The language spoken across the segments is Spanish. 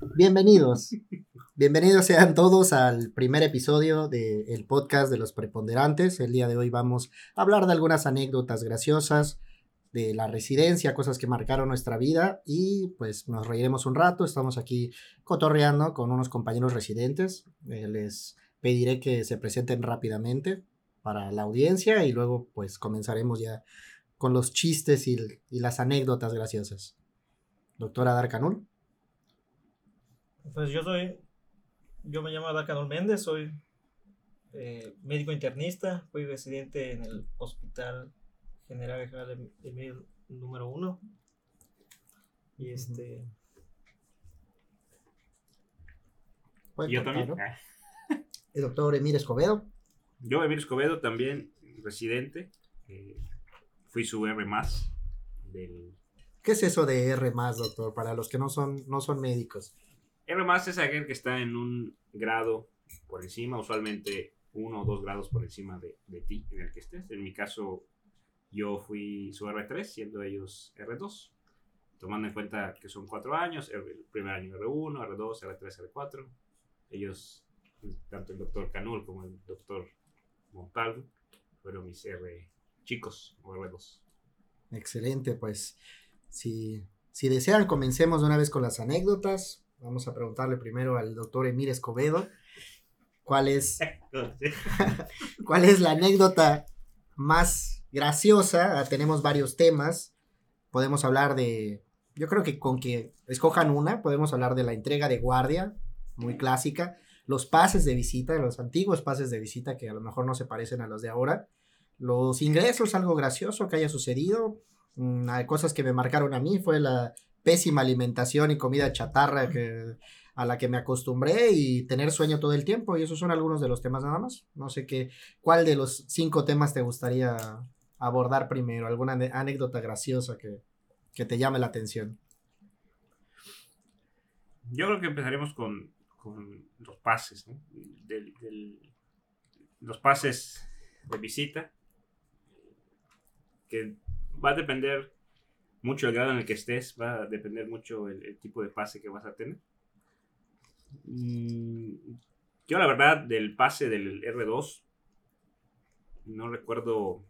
Bienvenidos. Bienvenidos sean todos al primer episodio del podcast de los preponderantes. El día de hoy vamos a hablar de algunas anécdotas graciosas de la residencia, cosas que marcaron nuestra vida y pues nos reiremos un rato. Estamos aquí cotorreando con unos compañeros residentes. Eh, les pediré que se presenten rápidamente para la audiencia y luego pues comenzaremos ya con los chistes y, y las anécdotas graciosas. Doctora Darcanul. Pues yo soy, yo me llamo Darcanul Méndez, soy eh, médico internista, fui residente en el Hospital General Regional de, de número uno. Y este... yo también. El doctor Emir Escobedo. Yo, Emir Escobedo, también residente. Eh, fui su R más del... ¿Qué es eso de R más, doctor? Para los que no son, no son médicos. R más es aquel que está en un grado por encima, usualmente uno o dos grados por encima de, ti en el que estés. En mi caso, yo fui su R3, siendo ellos R2, tomando en cuenta que son cuatro años, el primer año R1, R2, R3, R4. Ellos, tanto el doctor Canul como el doctor Montalvo, fueron mis R chicos o R2. Excelente, pues si desean, comencemos de una vez con las anécdotas. Vamos a preguntarle primero al doctor Emir Escobedo. ¿Cuál es, ¿Cuál es la anécdota más graciosa? Ah, tenemos varios temas. Podemos hablar de. Yo creo que con que escojan una, podemos hablar de la entrega de guardia, muy clásica. Los pases de visita, los antiguos pases de visita que a lo mejor no se parecen a los de ahora. Los ingresos, algo gracioso que haya sucedido. Mm, cosas que me marcaron a mí fue la pésima alimentación y comida chatarra que, a la que me acostumbré y tener sueño todo el tiempo. Y esos son algunos de los temas nada más. No sé qué, cuál de los cinco temas te gustaría abordar primero, alguna anécdota graciosa que, que te llame la atención. Yo creo que empezaremos con, con los pases, ¿no? los pases de visita, que va a depender mucho el grado en el que estés, va a depender mucho el, tipo de pase que vas a tener. Mm, yo la verdad del pase del R2 no recuerdo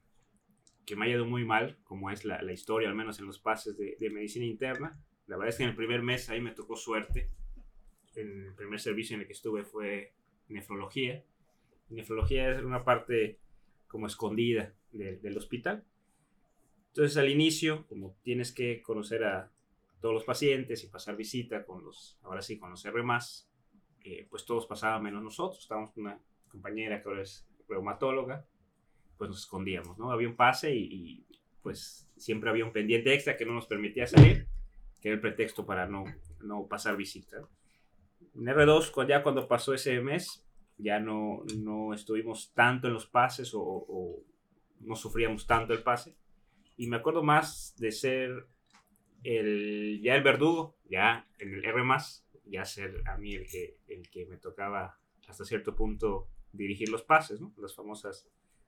que me haya ido muy mal, como es la, la historia, al menos en los pases de, de, medicina interna. La verdad es que en el primer mes ahí me tocó suerte. En el primer servicio en el que estuve fue nefrología. Nefrología es una parte como escondida de, del hospital. Entonces al inicio, como tienes que conocer a todos los pacientes y pasar visita con los, ahora sí, con los R+, eh, pues todos pasaban menos nosotros. Estábamos con una compañera que ahora es reumatóloga, pues nos escondíamos, ¿no? Había un pase y, pues siempre había un pendiente extra que no nos permitía salir, que era el pretexto para no, no pasar visita. En R2, ya cuando pasó ese mes, ya no, no estuvimos tanto en los pases o, o no sufríamos tanto el pase y me acuerdo más de ser el, ya el verdugo, ya en el R, ya ser a mí el que, el que me tocaba hasta cierto punto dirigir los pases, ¿no? Las famosas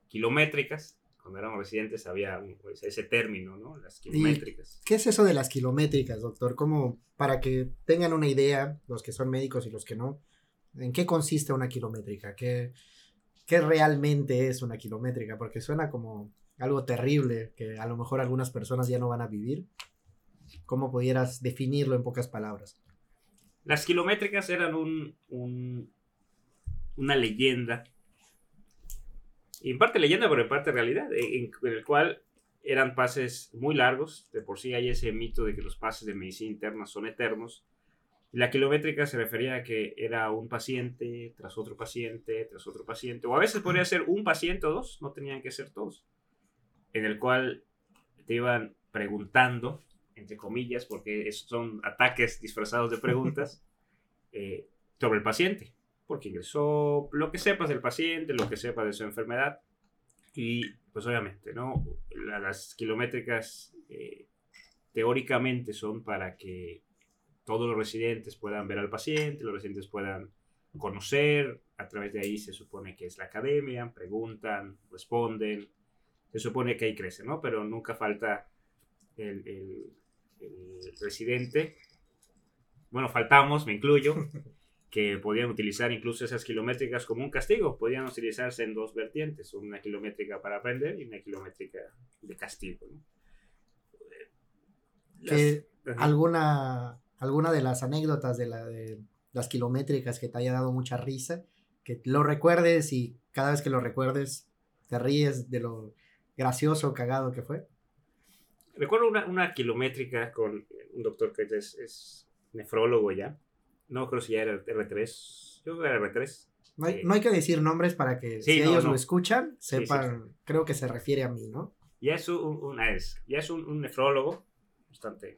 kilométricas. Cuando éramos residentes había pues, ese término, ¿no? Las kilométricas. ¿Qué es eso de las kilométricas, doctor? Como para que tengan una idea, los que son médicos y los que no, ¿en qué consiste una kilométrica? ¿Qué, qué realmente es una kilométrica? Porque suena como algo terrible que a lo mejor algunas personas ya no van a vivir. ¿Cómo pudieras definirlo en pocas palabras? Las kilométricas eran un, un, una leyenda, y en parte leyenda, pero en parte realidad, en, el cual eran pases muy largos. De por sí hay ese mito de que los pases de medicina interna son eternos. La kilométrica se refería a que era un paciente tras otro paciente, tras otro paciente, o a veces podría ser un paciente o dos, no tenían que ser todos en el cual te iban preguntando, entre comillas, porque son ataques disfrazados de preguntas, eh, sobre el paciente. Porque ingresó lo que sepas del paciente, lo que sepas de su enfermedad. Y pues obviamente, ¿no? las kilométricas eh, teóricamente son para que todos los residentes puedan ver al paciente, los residentes puedan conocer, a través de ahí se supone que es la academia, preguntan, responden, se supone que ahí crece, ¿no? Pero nunca falta el, el, residente bueno, faltamos, me incluyo, que podían utilizar incluso esas kilométricas como un castigo. Podían utilizarse en dos vertientes, una kilométrica para aprender y una kilométrica de castigo. alguna, alguna de las anécdotas de, la, de las kilométricas que te haya dado mucha risa, que lo recuerdes y cada vez que lo recuerdes te ríes de lo gracioso o cagado que fue? Recuerdo una, una kilométrica con un doctor que es, es nefrólogo ya. No creo si ya era R3. Yo creo que era R3. No hay, no hay que decir nombres para que si ellos lo escuchan, sepan, creo que se refiere a mí, ¿no? Ya es un, una es, ya es un, un nefrólogo, bastante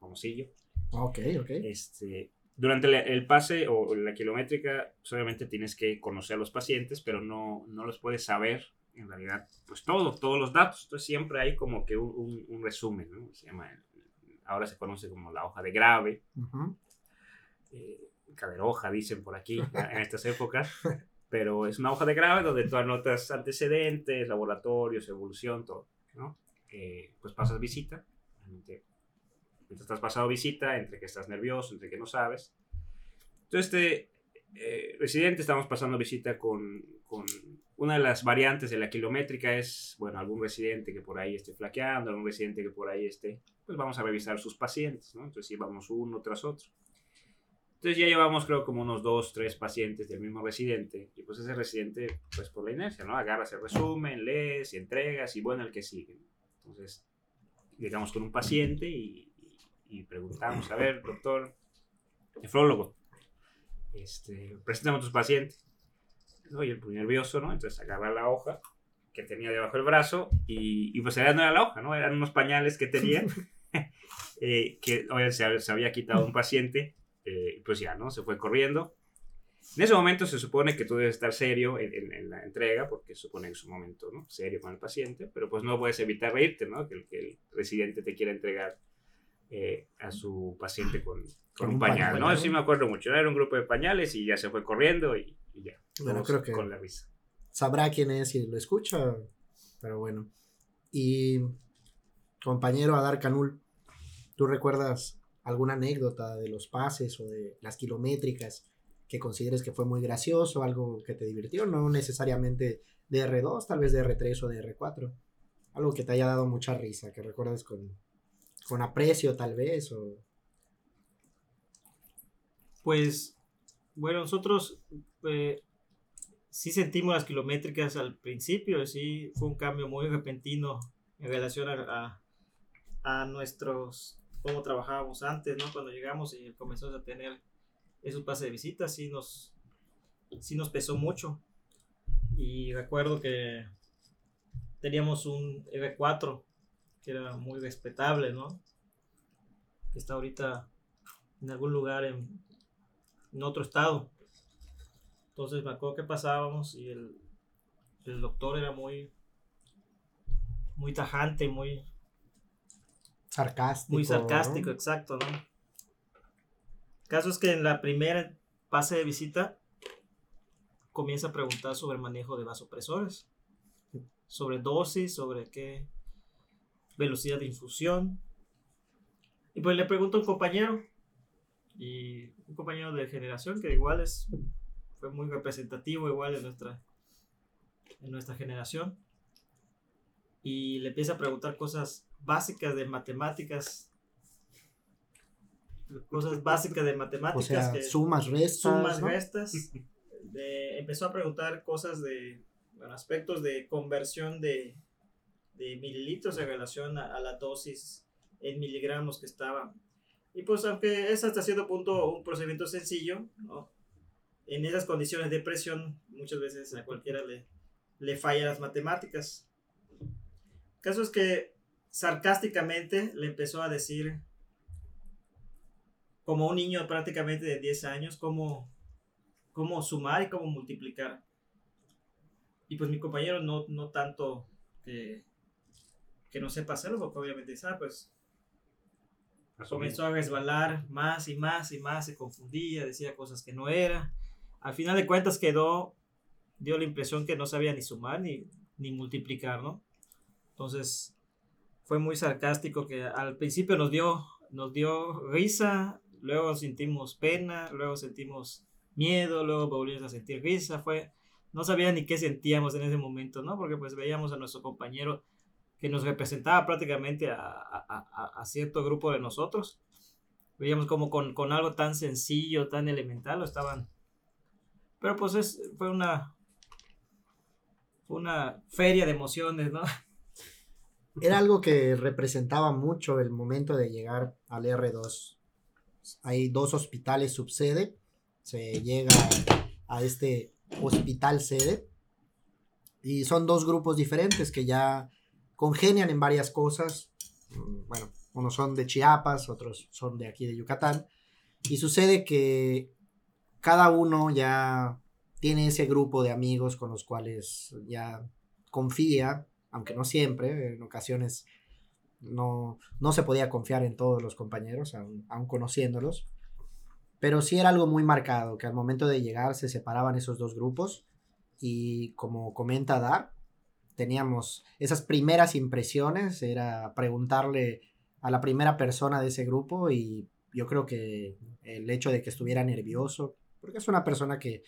famosillo. Ok, ok. Este, durante el pase o la kilométrica, pues, obviamente tienes que conocer a los pacientes, pero no, no los puedes saber en realidad, pues todo, todos los datos. Entonces siempre hay como que un, un, resumen, ¿no? Se llama, ahora se conoce como la hoja de grave. Uh hoja, dicen por aquí, en estas épocas. Pero es una hoja de grave donde tú anotas antecedentes, laboratorios, evolución, todo, ¿no? Eh, pues pasas visita, mientras estás pasado visita, entre que estás nervioso, entre que no sabes. Entonces, este eh, residente, estamos pasando visita con, con una de las variantes de la kilométrica es, bueno, algún residente que por ahí esté flaqueando, algún residente que por ahí esté, pues vamos a revisar sus pacientes, ¿no? Entonces vamos uno tras otro. Entonces ya llevamos creo como unos dos, tres pacientes del mismo residente y pues ese residente, pues por la inercia, ¿no? Agarras el resumen, lees y entregas y bueno, el que sigue. Entonces llegamos con un paciente y, y, preguntamos, a ver, doctor, nefrólogo, este, preséntame a tus pacientes. ¿no? Y el muy nervioso, ¿no? Entonces agarra la hoja que tenía debajo del brazo y, y pues era, no era la hoja, ¿no? Eran unos pañales que tenía, eh, que se, se, había quitado un paciente, eh, pues ya, ¿no? Se fue corriendo. En ese momento se supone que tú debes estar serio en, en, la entrega, porque se supone que es un momento, ¿no? Serio con el paciente, pero pues no puedes evitar reírte, ¿no? Que el, que el residente te quiera entregar eh, a su paciente con, con un, pañal, ¿no? Sí me acuerdo mucho, era un grupo de pañales y ya se fue corriendo y ya. Bueno, creo que con la sabrá quién es y lo escucha, pero bueno. Y compañero Adar Canul, ¿tú recuerdas alguna anécdota de los pases o de las kilométricas que consideres que fue muy gracioso, algo que te divirtió? No necesariamente de R2, tal vez de R3 o de R4. Algo que te haya dado mucha risa, que recuerdes con, con aprecio tal vez o... Pues bueno, nosotros eh, sí sentimos las kilométricas al principio, sí fue un cambio muy repentino en relación a, a, nuestros, cómo trabajábamos antes, ¿no? Cuando llegamos y comenzamos a tener esos pases de visita, sí nos, sí nos pesó mucho. Y recuerdo que teníamos un R4 que era muy respetable, ¿no? Que está ahorita en algún lugar en, en otro estado. Entonces me acuerdo que pasábamos y el, el doctor era muy, muy tajante, muy sarcástico. Muy sarcástico, exacto, ¿no? El caso es que en la primera pase de visita comienza a preguntar sobre el manejo de vasopresores, sobre dosis, sobre qué velocidad de infusión. Y pues le pregunto a un compañero, y un compañero de generación que igual es, fue muy representativo igual de nuestra, en nuestra generación. Y le empieza a preguntar cosas básicas de matemáticas. Cosas básicas de matemáticas. que, sumas, restas. Sumas, restas. empezó a preguntar cosas de aspectos de conversión de, de mililitros en relación a, a, la dosis en miligramos que estaba y pues aunque es hasta cierto punto un procedimiento sencillo, ¿no? en esas condiciones de presión muchas veces a cualquiera le, le falla las matemáticas. El caso es que sarcásticamente le empezó a decir, como un niño prácticamente de 10 años, cómo, cómo sumar y cómo multiplicar. Y pues mi compañero no, no tanto que, que no sepa hacerlo, porque obviamente sabe, pues comenzó a resbalar más y más y más, se confundía, decía cosas que no era. Al final de cuentas quedó, dio la impresión que no sabía ni sumar ni, ni multiplicar, ¿no? Entonces fue muy sarcástico que al principio nos dio, nos dio risa, luego sentimos pena, luego sentimos miedo, luego volvimos a sentir risa, fue, no sabía ni qué sentíamos en ese momento, ¿no? Porque pues veíamos a nuestro compañero que nos representaba prácticamente a, a, a cierto grupo de nosotros. Veíamos como con, con, algo tan sencillo, tan elemental, lo estaban... Pero pues es, fue una, una feria de emociones, ¿no? Era algo que representaba mucho el momento de llegar al R2. Hay dos hospitales subsede, se llega a este hospital sede y son dos grupos diferentes que ya congenian en varias cosas. Mm, bueno, unos son de Chiapas, otros son de aquí de Yucatán. Y sucede que cada uno ya tiene ese grupo de amigos con los cuales ya confía, aunque no siempre, en ocasiones no, no se podía confiar en todos los compañeros, aún, conociéndolos. Pero sí era algo muy marcado, que al momento de llegar se separaban esos dos grupos y como comenta Dar, teníamos esas primeras impresiones, era preguntarle a la primera persona de ese grupo y yo creo que el hecho de que estuviera nervioso, porque es una persona que,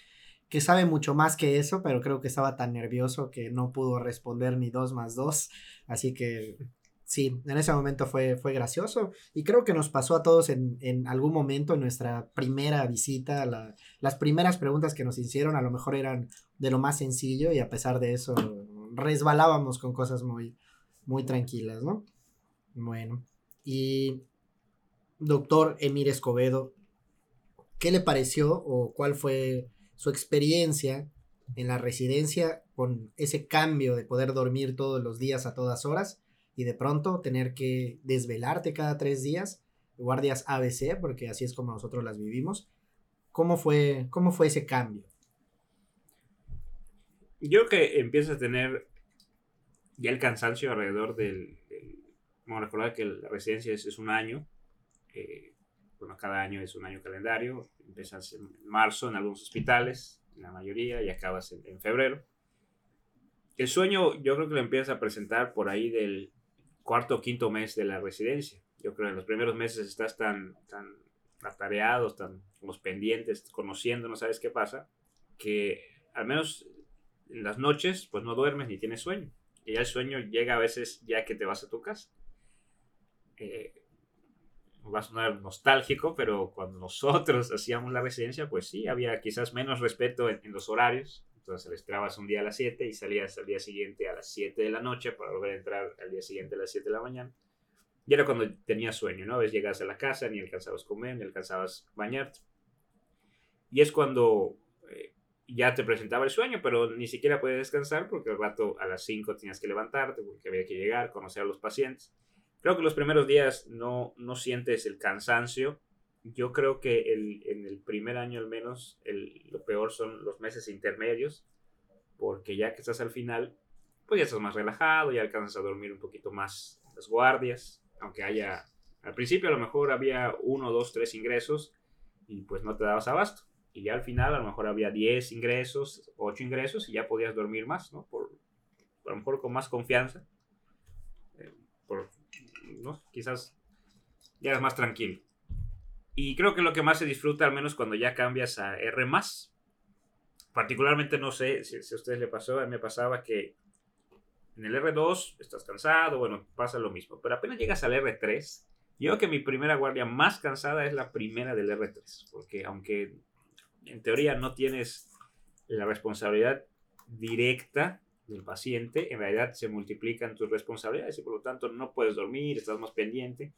que sabe mucho más que eso, pero creo que estaba tan nervioso que no pudo responder ni dos más dos, así que sí, en ese momento fue, fue gracioso y creo que nos pasó a todos en, en algún momento en nuestra primera visita, la, las primeras preguntas que nos hicieron a lo mejor eran de lo más sencillo y a pesar de eso resbalábamos con cosas muy, muy tranquilas, ¿no? Bueno, y doctor Emir Escobedo, ¿qué le pareció o cuál fue su experiencia en la residencia con ese cambio de poder dormir todos los días a todas horas y de pronto tener que desvelarte cada tres días, guardias ABC, porque así es como nosotros las vivimos? ¿Cómo fue, cómo fue ese cambio? Yo creo que empieza a tener ya el cansancio alrededor del... bueno, recordar que la residencia es, un año. Eh, bueno, cada año es un año calendario. Empiezas en marzo en algunos hospitales, en la mayoría, y acabas en, febrero. El sueño yo creo que lo empiezas a presentar por ahí del cuarto o quinto mes de la residencia. Yo creo que en los primeros meses estás tan, tan atareado, tan los pendientes, conociendo, no sabes qué pasa, que al menos en las noches, pues no duermes ni tienes sueño. Y el sueño llega a veces ya que te vas a tu casa. Eh, va a sonar nostálgico, pero cuando nosotros hacíamos la residencia, pues sí, había quizás menos respeto en, los horarios. Entonces entrabas un día a las 7 y salías al día siguiente a las 7 de la noche para volver a entrar al día siguiente a las 7 de la mañana. Y era cuando tenías sueño, ¿no? Ves, llegas a la casa, ni alcanzabas a comer, ni alcanzabas a bañarte. Y es cuando ya te presentaba el sueño, pero ni siquiera puedes descansar porque al rato a las 5 tenías que levantarte porque había que llegar, conocer a los pacientes. Creo que los primeros días no, no sientes el cansancio. Yo creo que el, en el primer año al menos el, lo peor son los meses intermedios, porque ya que estás al final, pues ya estás más relajado, ya alcanzas a dormir un poquito más las guardias, aunque haya, al principio a lo mejor había uno, dos, tres ingresos y pues no te dabas abasto y ya al final a lo mejor había 10 ingresos, 8 ingresos y ya podías dormir más, ¿no? Por, a lo mejor con más confianza. Eh, por, ¿no? Quizás ya eres más tranquilo. Y creo que lo que más se disfruta, al menos cuando ya cambias a R, particularmente no sé si, a ustedes le pasó, a mí me pasaba que en el R2 estás cansado, bueno, pasa lo mismo, pero apenas llegas al R3, yo creo que mi primera guardia más cansada es la primera del R3, porque aunque en teoría no tienes la responsabilidad directa del paciente, en realidad se multiplican tus responsabilidades y por lo tanto no puedes dormir, estás más pendiente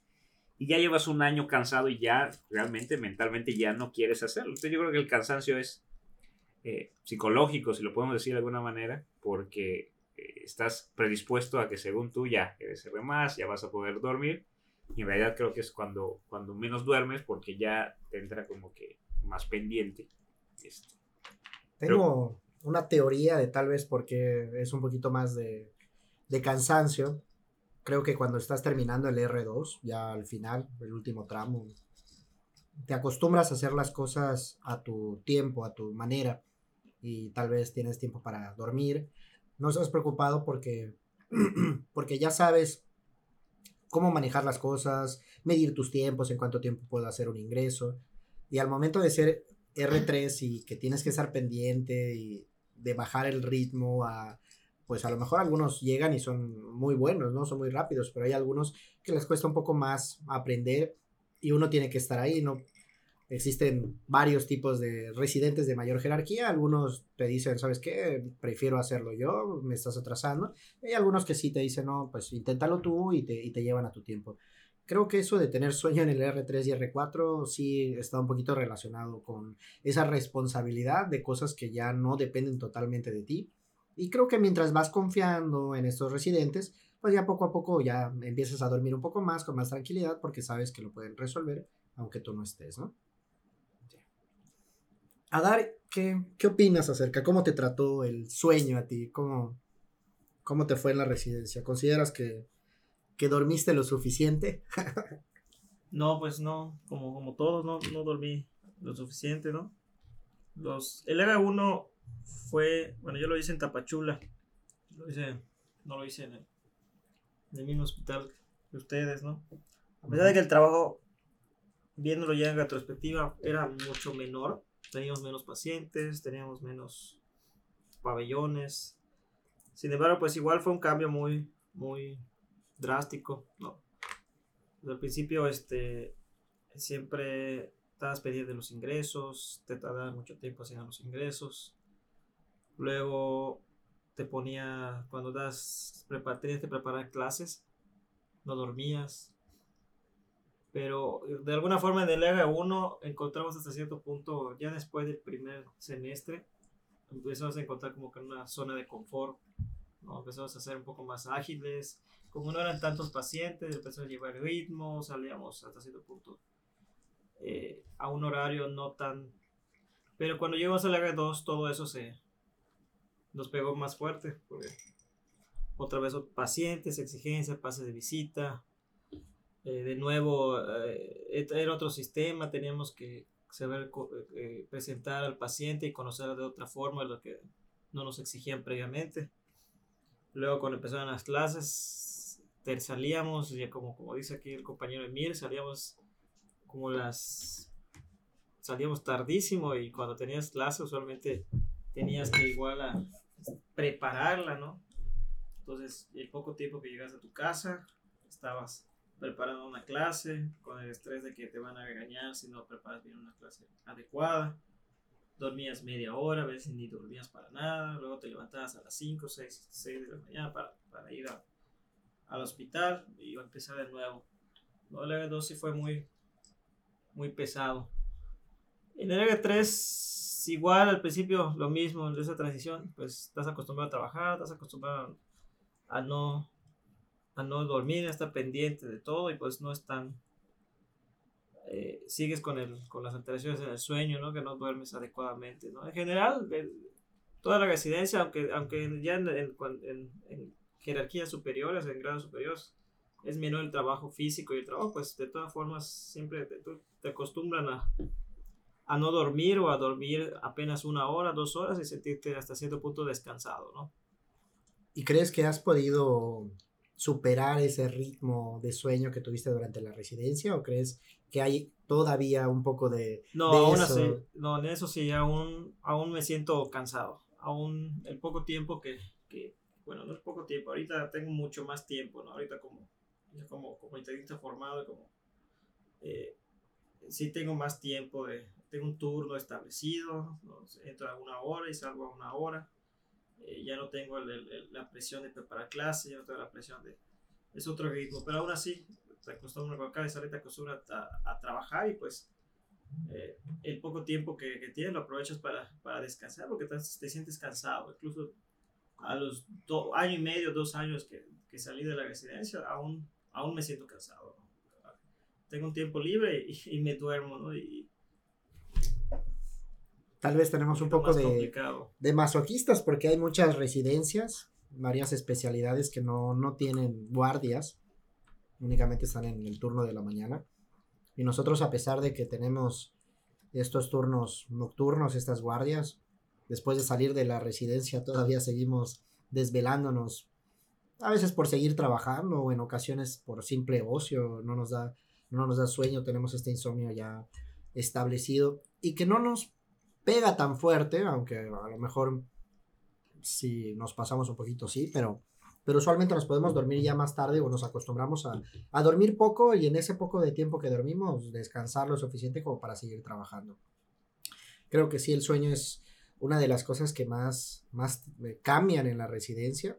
y ya llevas un año cansado y ya realmente mentalmente ya no quieres hacerlo. Entonces yo creo que el cansancio es eh, psicológico, si lo podemos decir de alguna manera, porque eh, estás predispuesto a que según tú ya eres R más, ya vas a poder dormir y en realidad creo que es cuando, cuando menos duermes porque ya te entra como que más pendiente. Este. Tengo una teoría de tal vez porque es un poquito más de, de cansancio. Creo que cuando estás terminando el R2, ya al final, el último tramo, te acostumbras a hacer las cosas a tu tiempo, a tu manera, y tal vez tienes tiempo para dormir. No estás preocupado porque, porque ya sabes cómo manejar las cosas, medir tus tiempos, en cuánto tiempo puedo hacer un ingreso. Y al momento de ser R3 y que tienes que estar pendiente y de bajar el ritmo a, pues a lo mejor algunos llegan y son muy buenos, ¿no? Son muy rápidos, pero hay algunos que les cuesta un poco más aprender y uno tiene que estar ahí, ¿no? Existen varios tipos de residentes de mayor jerarquía, algunos te dicen, ¿sabes qué? Prefiero hacerlo yo, me estás atrasando, y hay algunos que sí te dicen, no, pues inténtalo tú y te, y te llevan a tu tiempo. Creo que eso de tener sueño en el R3 y R4 sí está un poquito relacionado con esa responsabilidad de cosas que ya no dependen totalmente de ti. Y creo que mientras vas confiando en estos residentes, pues ya poco a poco ya empiezas a dormir un poco más, con más tranquilidad, porque sabes que lo pueden resolver, aunque tú no estés, ¿no? Adar, ¿qué, ¿qué opinas acerca? ¿Cómo te trató el sueño a ti? ¿Cómo, cómo te fue en la residencia? ¿Consideras que que dormiste lo suficiente. no, pues no, como, como todos, no, no dormí lo suficiente, ¿no? Los, el ERA 1 fue, bueno, yo lo hice en Tapachula, lo hice, no lo hice en el, en el mismo hospital que ustedes, ¿no? A pesar de que el trabajo, viéndolo ya en retrospectiva, era mucho menor, teníamos menos pacientes, teníamos menos pabellones, sin embargo, pues igual fue un cambio muy, muy, drástico, no. El principio, este, siempre estabas pendiente de los ingresos, te tardaba mucho tiempo haciendo los ingresos. Luego te ponía, cuando das, tenías que preparar clases, no dormías. Pero de alguna forma en el EGA 1 encontramos hasta cierto punto, ya después del primer semestre, empezamos a encontrar como que una zona de confort, empezamos a ser un poco más ágiles, como no eran tantos pacientes, empezó a llevar ritmo, salíamos hasta cierto punto eh, a un horario no tan... Pero cuando llegamos al R2 todo eso se nos pegó más fuerte, porque otra vez pacientes, exigencias, pases de visita, eh, de nuevo eh, era otro sistema, teníamos que saber presentar al paciente y conocer de otra forma lo que no nos exigían previamente. Luego cuando empezaron las clases salíamos, ya como, como dice aquí el compañero Emir, salíamos como las... Salíamos tardísimo y cuando tenías clase usualmente tenías que igual a prepararla, ¿no? Entonces, el poco tiempo que llegas a tu casa, estabas preparando una clase con el estrés de que te van a regañar si no preparas bien una clase adecuada. Dormías media hora, a veces ni dormías para nada, luego te levantabas a las 5, 6, 6 de la mañana para, para ir al hospital y empezar de nuevo. El R2 sí fue muy, muy pesado. En el R3, igual al principio lo mismo, en esa transición, pues estás acostumbrado a trabajar, estás acostumbrado a no, a no dormir, a estar pendiente de todo y pues no es tan... Eh, sigues con, el, con las alteraciones en el sueño, ¿no? que no duermes adecuadamente. ¿no? En general, toda la residencia, aunque, aunque ya en, en jerarquías superiores, en grados superiores, es menor el trabajo físico y el trabajo, pues de todas formas siempre te, te acostumbran a, a no dormir o a dormir apenas una hora, dos horas y sentirte hasta cierto punto descansado, ¿no? ¿Y crees que has podido superar ese ritmo de sueño que tuviste durante la residencia o crees que hay todavía un poco de... No, aún así, no, en eso sí, aún, aún me siento cansado. Aún el poco tiempo que, que, bueno, no es poco tiempo, ahorita tengo mucho más tiempo, ¿no? Ahorita como, como, como internista formado, como, eh, sí tengo más tiempo, de, tengo un turno establecido, entro a una hora y salgo a una hora, eh, ya no tengo la presión de preparar clases, ya no tengo la presión de, es otro ritmo, pero aún así, te acostumbras a acá, te acostumbras a, a trabajar y pues eh, el poco tiempo que, que, tienes lo aprovechas para, para descansar porque te, te, sientes cansado. Incluso a los do, año y medio, dos años que, que, salí de la residencia, aún, aún me siento cansado. Tengo un tiempo libre y, me duermo, ¿no? Y, Tal vez tenemos un, poco de, de, masoquistas porque hay muchas residencias, varias especialidades que no, no tienen guardias, únicamente están en el turno de la mañana. Y nosotros, a pesar de que tenemos estos turnos nocturnos, estas guardias, después de salir de la residencia todavía seguimos desvelándonos a veces por seguir trabajando o en ocasiones por simple ocio, no nos da, no nos da sueño, tenemos este insomnio ya establecido y que no nos pega tan fuerte, aunque a lo mejor si nos pasamos un poquito sí, pero, pero usualmente nos podemos dormir ya más tarde o nos acostumbramos a, a dormir poco y en ese poco de tiempo que dormimos descansar lo suficiente como para seguir trabajando. Creo que sí, el sueño es una de las cosas que más, más cambian en la residencia.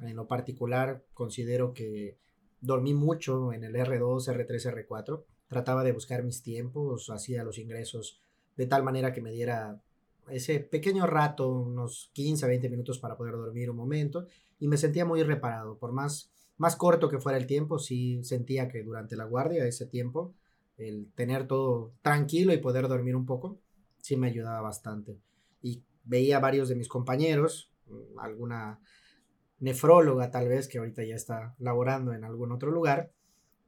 En lo particular, considero que dormí mucho en el R2, R3, R4. Trataba de buscar mis tiempos, hacía los ingresos de tal manera que me diera ese pequeño rato, unos 15 a 20 minutos para poder dormir un momento y me sentía muy reparado. Por más, más corto que fuera el tiempo, sí sentía que durante la guardia, ese tiempo, el tener todo tranquilo y poder dormir un poco, sí me ayudaba bastante. Y veía varios de mis compañeros, alguna nefróloga tal vez, que ahorita ya está laborando en algún otro lugar,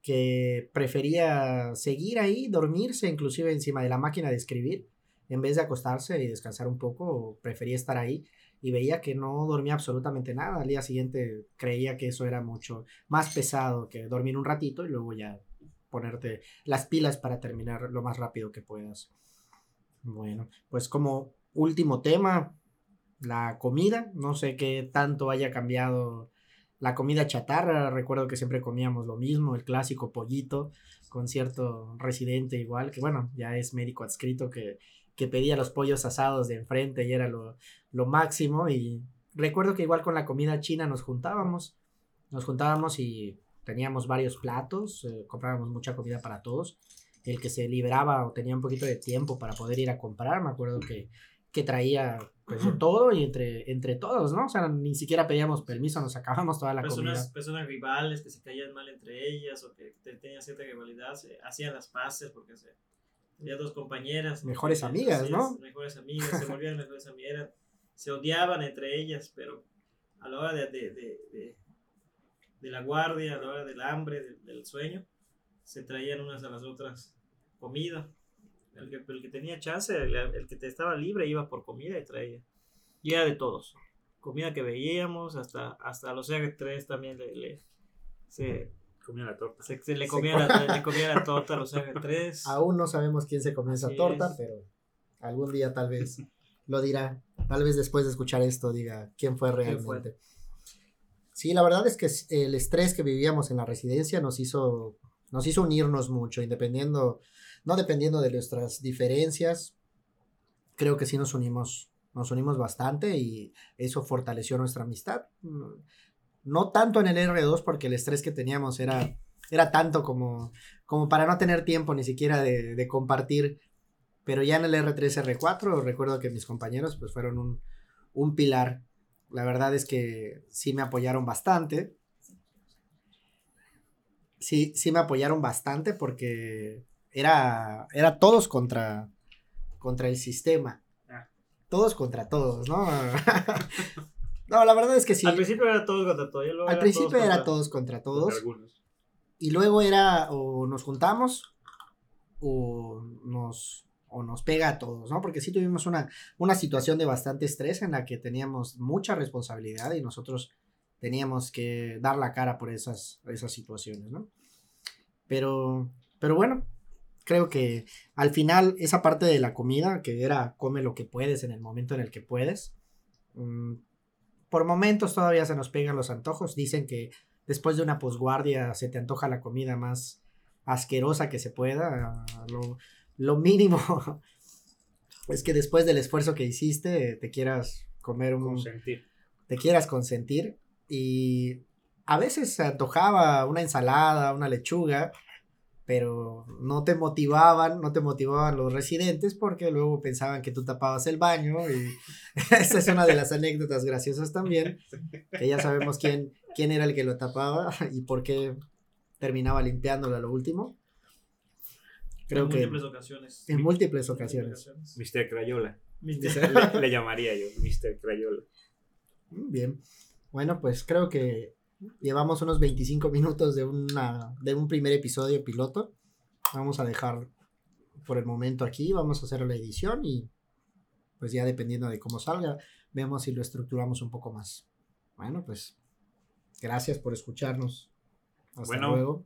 que prefería seguir ahí, dormirse inclusive encima de la máquina de escribir, en vez de acostarse y descansar un poco, prefería estar ahí y veía que no dormía absolutamente nada. Al día siguiente creía que eso era mucho más pesado que dormir un ratito y luego ya ponerte las pilas para terminar lo más rápido que puedas. Bueno, pues como último tema, la comida. No sé qué tanto haya cambiado la comida chatarra. Recuerdo que siempre comíamos lo mismo, el clásico pollito con cierto residente igual, que bueno, ya es médico adscrito que, que pedía los pollos asados de enfrente y era lo, lo máximo. Y recuerdo que igual con la comida china nos juntábamos, nos juntábamos y teníamos varios platos, eh, comprábamos mucha comida para todos. El que se liberaba o tenía un poquito de tiempo para poder ir a comprar, me acuerdo que que traía pues todo y entre, entre todos, ¿no? O sea, ni siquiera pedíamos permiso, nos acabamos toda la personas, comida. Personas rivales que se caían mal entre ellas o que tenían cierta rivalidad, se hacían las paces porque se, tenía dos compañeras. Mejores amigas, ¿no? Mejores amigas, se volvían mejores amigas, se odiaban entre ellas, pero a la hora de, de, de, de la guardia, a la hora del hambre, del sueño, se traían unas a las otras comida el que, el que tenía chance, el, que te estaba libre, iba por comida y traía. Y era de todos. Comida que veíamos, hasta, hasta los R3 también le, le se comía la torta. Se, le, comía la, le comía la torta a los R3. Aún no sabemos quién se comió esa torta, pero algún día tal vez lo dirá. Tal vez después de escuchar esto diga quién fue realmente. Sí, la verdad es que el estrés que vivíamos en la residencia nos hizo, nos hizo unirnos mucho, independiendo no dependiendo de nuestras diferencias, creo que sí nos unimos, nos unimos bastante y eso fortaleció nuestra amistad. No tanto en el R2 porque el estrés que teníamos era, era tanto como, como para no tener tiempo ni siquiera de, compartir, pero ya en el R3, R4 recuerdo que mis compañeros pues fueron un, un pilar. La verdad es que sí me apoyaron bastante. Sí, sí me apoyaron bastante porque era, era todos contra, contra el sistema. Ah. Todos contra todos, ¿no? no, la verdad es que sí. Al principio era todos contra todos. Al principio era todos contra todos. Y luego era o nos juntamos o nos, o nos pega a todos, ¿no? Porque sí tuvimos una, una situación de bastante estrés en la que teníamos mucha responsabilidad y nosotros teníamos que dar la cara por esas, esas situaciones, ¿no? Pero, pero bueno, creo que al final esa parte de la comida, que era come lo que puedes en el momento en el que puedes, mm, por momentos todavía se nos pegan los antojos. Dicen que después de una posguardia se te antoja la comida más asquerosa que se pueda. Lo, lo mínimo es que después del esfuerzo que hiciste te quieras comer un... Consentir. Te quieras consentir y a veces se antojaba una ensalada, una lechuga pero no te motivaban, no te motivaban los residentes porque luego pensaban que tú tapabas el baño y esa es una de las anécdotas graciosas también, que ya sabemos quién, quién era el que lo tapaba y por qué terminaba limpiándolo a lo último. Creo en múltiples ocasiones. En múltiples ocasiones. Mr. Crayola. Le, le, llamaría yo, Mr. Crayola. Bien. Bueno, pues creo que Llevamos unos 25 minutos de, una, de un primer episodio piloto. Vamos a dejar por el momento aquí, vamos a hacer la edición y pues ya dependiendo de cómo salga, vemos si lo estructuramos un poco más. Bueno, pues Gracias por escucharnos. Hasta Bueno. luego.